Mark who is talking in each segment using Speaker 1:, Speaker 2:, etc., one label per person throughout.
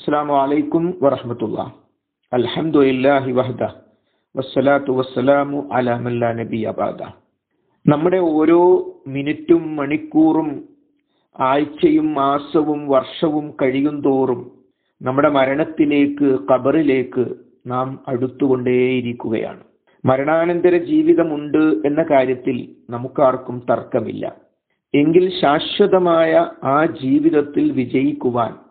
Speaker 1: അസ്സാം വലൈക്കും വറഹമത്തുള്ള. വഹദ. വസ്സലാത്തു വസ്സലാമു അലാ മല്ലാ നബി അബാദ നമ്മുടെ ഓരോ മിനിറ്റും മണിക്കൂറും ആഴ്ചയും മാസവും വർഷവും കഴിയും തോറും നമ്മുടെ മരണത്തിലേക്ക് ഖബറിലേക്ക് നാം അടുത്തുകൊണ്ടേയിരിക്കുകയാണ്. മരണാനന്തര ജീവിതമുണ്ട് എന്ന കാര്യത്തിൽ നമുക്കാർക്കും തർക്കമില്ല. എങ്കിൽ ശാശ്വതമായ ആ ജീവിതത്തിൽ വിജയിക്കുവാൻ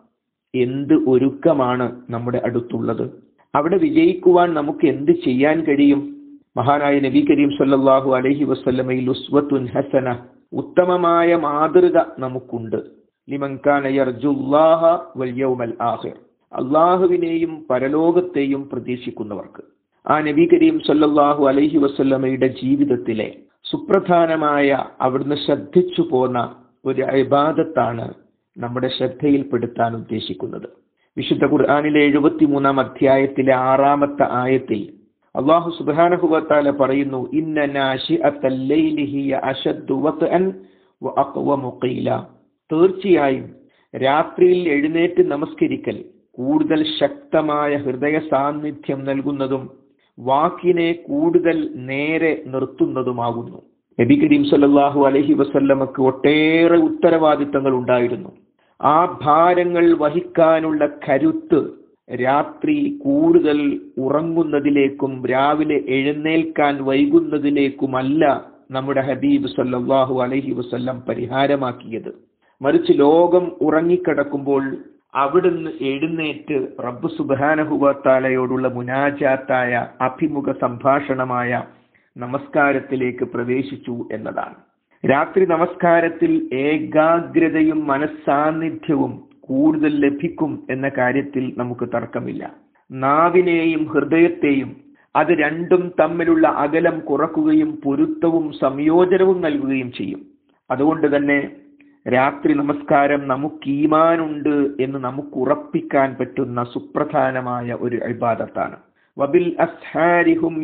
Speaker 1: എന്ത് ഒരുക്കമാണ് നമ്മുടെ അടുത്തുള്ളത്? അവിടെ വിജയിക്കുവാൻ നമുക്ക് എന്ത് ചെയ്യാൻ കഴിയും? മഹാനായ നബി കരീം സല്ലാഹു അലഹി വസ്ലമയിൽ ഉസ്വത്തുൻ ഹസന ഉത്തമമായ മാതൃക നമുക്കുണ്ട്. അള്ളാഹുവിനെയും പരലോകത്തെയും പ്രതീക്ഷിക്കുന്നവർക്ക്. ആ നബി കരീം സല്ലാഹു അലഹി വസല്ലമയുടെ ജീവിതത്തിലെ സുപ്രധാനമായ അവിടുന്ന് ശ്രദ്ധിച്ചു പോന്ന ഒരു ഇബാദത്താണ് നമ്മുടെ ശ്രദ്ധയിൽപ്പെടുത്താൻ ഉദ്ദേശിക്കുന്നത്. വിശുദ്ധ ഖുർആാനിലെ എഴുപത്തിമൂന്നാം അധ്യായത്തിലെ ആറാമത്തെ ആയത്തിൽ അള്ളാഹു സുബാനഹുവത്താല പറയുന്നു തീർച്ചയായും രാത്രിയിൽ എഴുന്നേറ്റ് നമസ്കരിക്കൽ കൂടുതൽ ശക്തമായ ഹൃദയ സാന്നിധ്യം നൽകുന്നതും വാക്കിനെ കൂടുതൽ നേരെ നിർത്തുന്നതുമാകുന്നു. നബി കരീം സല്ലാഹു അലഹി വസല്ലമക്ക് ഒട്ടേറെ ഉത്തരവാദിത്തങ്ങൾ ഉണ്ടായിരുന്നു. ആ ഭാരങ്ങൾ വഹിക്കാനുള്ള കരുത്ത് രാത്രി കൂടുതൽ ഉറങ്ങുന്നതിലേക്കും രാവിലെ എഴുന്നേൽക്കാൻ വൈകുന്നതിലേക്കുമല്ല നമ്മുടെ ഹബീബ് സല്ലാഹു അലഹി വസല്ലം പരിഹാരമാക്കിയത്. മറിച്ച് ലോകം ഉറങ്ങിക്കിടക്കുമ്പോൾ അവിടുന്ന് എഴുന്നേറ്റ് റബ്ബ് സുബാനഹുബത്താലയോടുള്ള മുനാജാത്തായ അഭിമുഖ സംഭാഷണമായ നമസ്കാരത്തിലേക്ക് പ്രവേശിച്ചു എന്നതാണ്. രാത്രി നമസ്കാരത്തിൽ ഏകാഗ്രതയും മനസ്സാന്നിധ്യവും കൂടുതൽ ലഭിക്കും എന്ന കാര്യത്തിൽ നമുക്ക് തർക്കമില്ല. നാവിനെയും ഹൃദയത്തെയും അത് രണ്ടും തമ്മിലുള്ള അകലം കുറക്കുകയും പൊരുത്തവും സംയോജനവും നൽകുകയും ചെയ്യും. അതുകൊണ്ട് തന്നെ രാത്രി നമസ്കാരം നമുക്ക് ഈമാനുണ്ട് എന്ന് നമുക്ക് ഉറപ്പിക്കാൻ പറ്റുന്ന സുപ്രധാനമായ ഒരു ഇബാദത്താണ്. വബിൽ അസ്ഹാരിഹും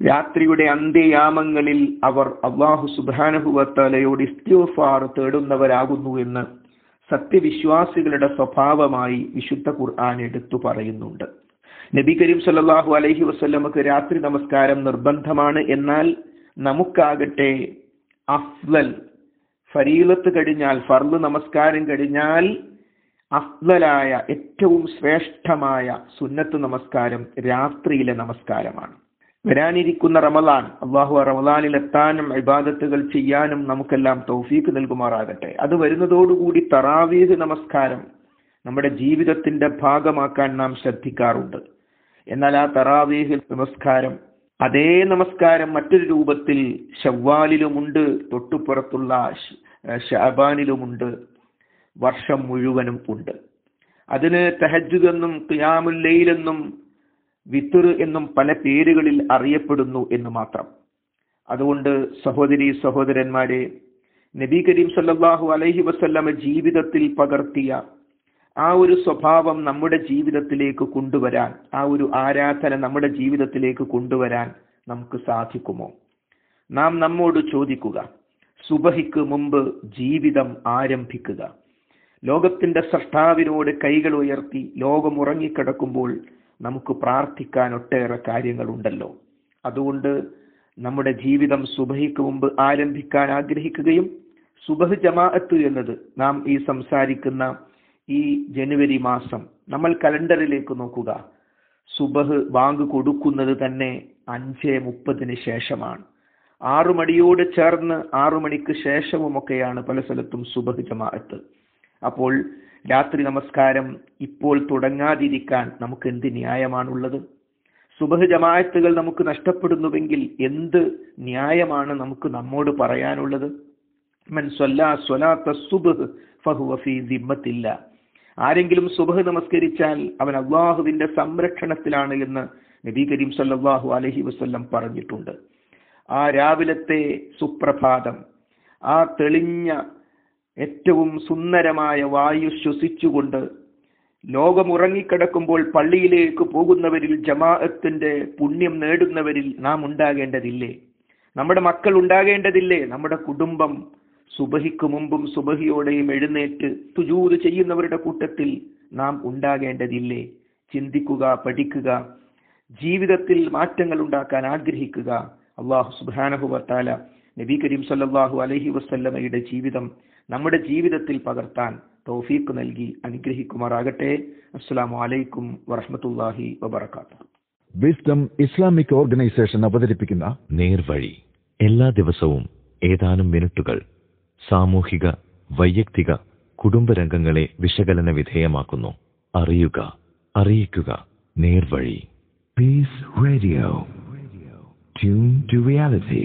Speaker 1: രാത്രിയുടെ അന്ത്യയാമങ്ങളിൽ അവർ അള്ളാഹു സുബാനഹുവത്തലയോട് ഇസ്തിഫാർ തേടുന്നവരാകുന്നു എന്ന് സത്യവിശ്വാസികളുടെ സ്വഭാവമായി വിശുദ്ധ ഖുർആൻ എടുത്തു പറയുന്നുണ്ട്. നബി കരീം സല്ലാഹു അലഹി വസ്ല്ലമക്ക് രാത്രി നമസ്കാരം നിർബന്ധമാണ്. എന്നാൽ നമുക്കാകട്ടെ അഫ്ലൽ ഫരീലത്ത് കഴിഞ്ഞാൽ ഫർദ് നമസ്കാരം കഴിഞ്ഞാൽ അഫ്ലലായ ഏറ്റവും ശ്രേഷ്ഠമായ സുന്നത്ത് നമസ്കാരം രാത്രിയിലെ നമസ്കാരമാണ്. വരാനിരിക്കുന്ന റമദാൻ. അള്ളാഹു റമദാനിൽ എത്താനും ഇബാദത്തുകൾ ചെയ്യാനും നമുക്കെല്ലാം തൗഫീക്ക് നൽകുമാറാകട്ടെ. അത് വരുന്നതോടുകൂടി തറാവീഹ് നമസ്കാരം നമ്മുടെ ജീവിതത്തിന്റെ ഭാഗമാക്കാൻ നാം ശ്രദ്ധിക്കാറുണ്ട്. എന്നാൽ ആ തറാവീഹ് നമസ്കാരം അതേ നമസ്കാരം മറ്റൊരു രൂപത്തിൽ ഷവ്വാലിലുമുണ്ട് തൊട്ടുപുറത്തുള്ള ഷാബാനിലുമുണ്ട് വർഷം മുഴുവനും ഉണ്ട്. അതിന് തെഹജുദെന്നും എന്നും ഖിയാമുല്ലയിലെന്നും വിത്തുർ എന്നും പല പേരുകളിൽ അറിയപ്പെടുന്നു എന്ന് മാത്രം. അതുകൊണ്ട് സഹോദരി സഹോദരന്മാരെ നബി കരീം സല്ലാഹു അലൈഹി വസല്ലമ ജീവിതത്തിൽ പകർത്തിയ ആ ഒരു സ്വഭാവം നമ്മുടെ ജീവിതത്തിലേക്ക് കൊണ്ടുവരാൻ ആ ഒരു ആരാധന നമ്മുടെ ജീവിതത്തിലേക്ക് കൊണ്ടുവരാൻ നമുക്ക് സാധിക്കുമോ? നാം നമ്മോട് ചോദിക്കുക. സുബഹിക്ക് മുമ്പ് ജീവിതം ആരംഭിക്കുക. ലോകത്തിന്റെ സൃഷ്ടാവിനോട് കൈകൾ ഉയർത്തി ലോകം ഉറങ്ങിക്കിടക്കുമ്പോൾ നമുക്ക് പ്രാർത്ഥിക്കാൻ ഒട്ടേറെ കാര്യങ്ങളുണ്ടല്ലോ. അതുകൊണ്ട് നമ്മുടെ ജീവിതം സുബഹിക്ക് മുമ്പ് ആരംഭിക്കാൻ ആഗ്രഹിക്കുകയും സുബഹ് ജമാഅത്ത് എന്നത് നാം ഈ സംസാരിക്കുന്ന ഈ ജനുവരി മാസം നമ്മൾ കലണ്ടറിലേക്ക് നോക്കുക. സുബഹ് ബാങ്ക് കൊടുക്കുന്നത് തന്നെ അഞ്ച് മുപ്പതിന് ശേഷമാണ്. ആറു മണിയോട് ചേർന്ന് ആറു മണിക്ക് ശേഷവുമൊക്കെയാണ് പല സ്ഥലത്തും സുബഹ് ജമാഅത്ത്. അപ്പോൾ രാത്രി നമസ്കാരം ഇപ്പോൾ തുടങ്ങാതിരിക്കാൻ നമുക്ക് എന്ത് ന്യായമാണുള്ളത്? സുബഹ് ജമായത്തുകൾ നമുക്ക് നഷ്ടപ്പെടുന്നുവെങ്കിൽ എന്ത് ന്യായമാണ് നമുക്ക് നമ്മോട് പറയാനുള്ളത്? ആരെങ്കിലും സുബഹ് നമസ്കരിച്ചാൽ അവൻ അള്ളാഹുവിന്റെ സംരക്ഷണത്തിലാണ് എന്ന് നബി കരീം സല്ലാഹു അലഹി വസല്ലം പറഞ്ഞിട്ടുണ്ട്. ആ രാവിലത്തെ സുപ്രഭാതം ആ തെളിഞ്ഞ ഏറ്റവും സുന്ദരമായ വായു ശ്വസിച്ചുകൊണ്ട് ലോകം ഉറങ്ങിക്കിടക്കുമ്പോൾ പള്ളിയിലേക്ക് പോകുന്നവരിൽ ജമാഅത്തിന്റെ പുണ്യം നേടുന്നവരിൽ നാം ഉണ്ടാകേണ്ടതില്ലേ? നമ്മുടെ മക്കൾ ഉണ്ടാകേണ്ടതില്ലേ? നമ്മുടെ കുടുംബം സുബഹിക്ക് മുമ്പും സുബഹിയോടെയും എഴുന്നേറ്റ് തുജൂത് ചെയ്യുന്നവരുടെ കൂട്ടത്തിൽ നാം ഉണ്ടാകേണ്ടതില്ലേ? ചിന്തിക്കുക പഠിക്കുക ജീവിതത്തിൽ മാറ്റങ്ങൾ ഉണ്ടാക്കാൻ ആഗ്രഹിക്കുക. അള്ളാഹു സുബാനഹുവത്താല നബി കരീം സല്ലാഹു അലഹി വസല്ലമയുടെ ജീവിതം നമ്മുടെ ജീവിതത്തിൽ പകർത്താൻ തൗഫീഖ് നൽകി അനുഗ്രഹിക്കുമാറാകട്ടെ. അസ്സാം വലൈക്കും വറഹ്മത്തുള്ളാഹി വബറകാതുഹു.
Speaker 2: വിസ്ഡം ഇസ്ലാമിക് ഓർഗനൈസേഷൻ അവതരിപ്പിക്കുന്ന
Speaker 3: നേർവഴി എല്ലാ ദിവസവും ഏതാനും മിനിറ്റുകൾ സാമൂഹിക വൈയക്തിക കുടുംബരംഗങ്ങളെ വിശകലന വിധേയമാക്കുന്നു. അറിയുക അറിയിക്കുക നേർവഴി
Speaker 2: Peace Radio tune to reality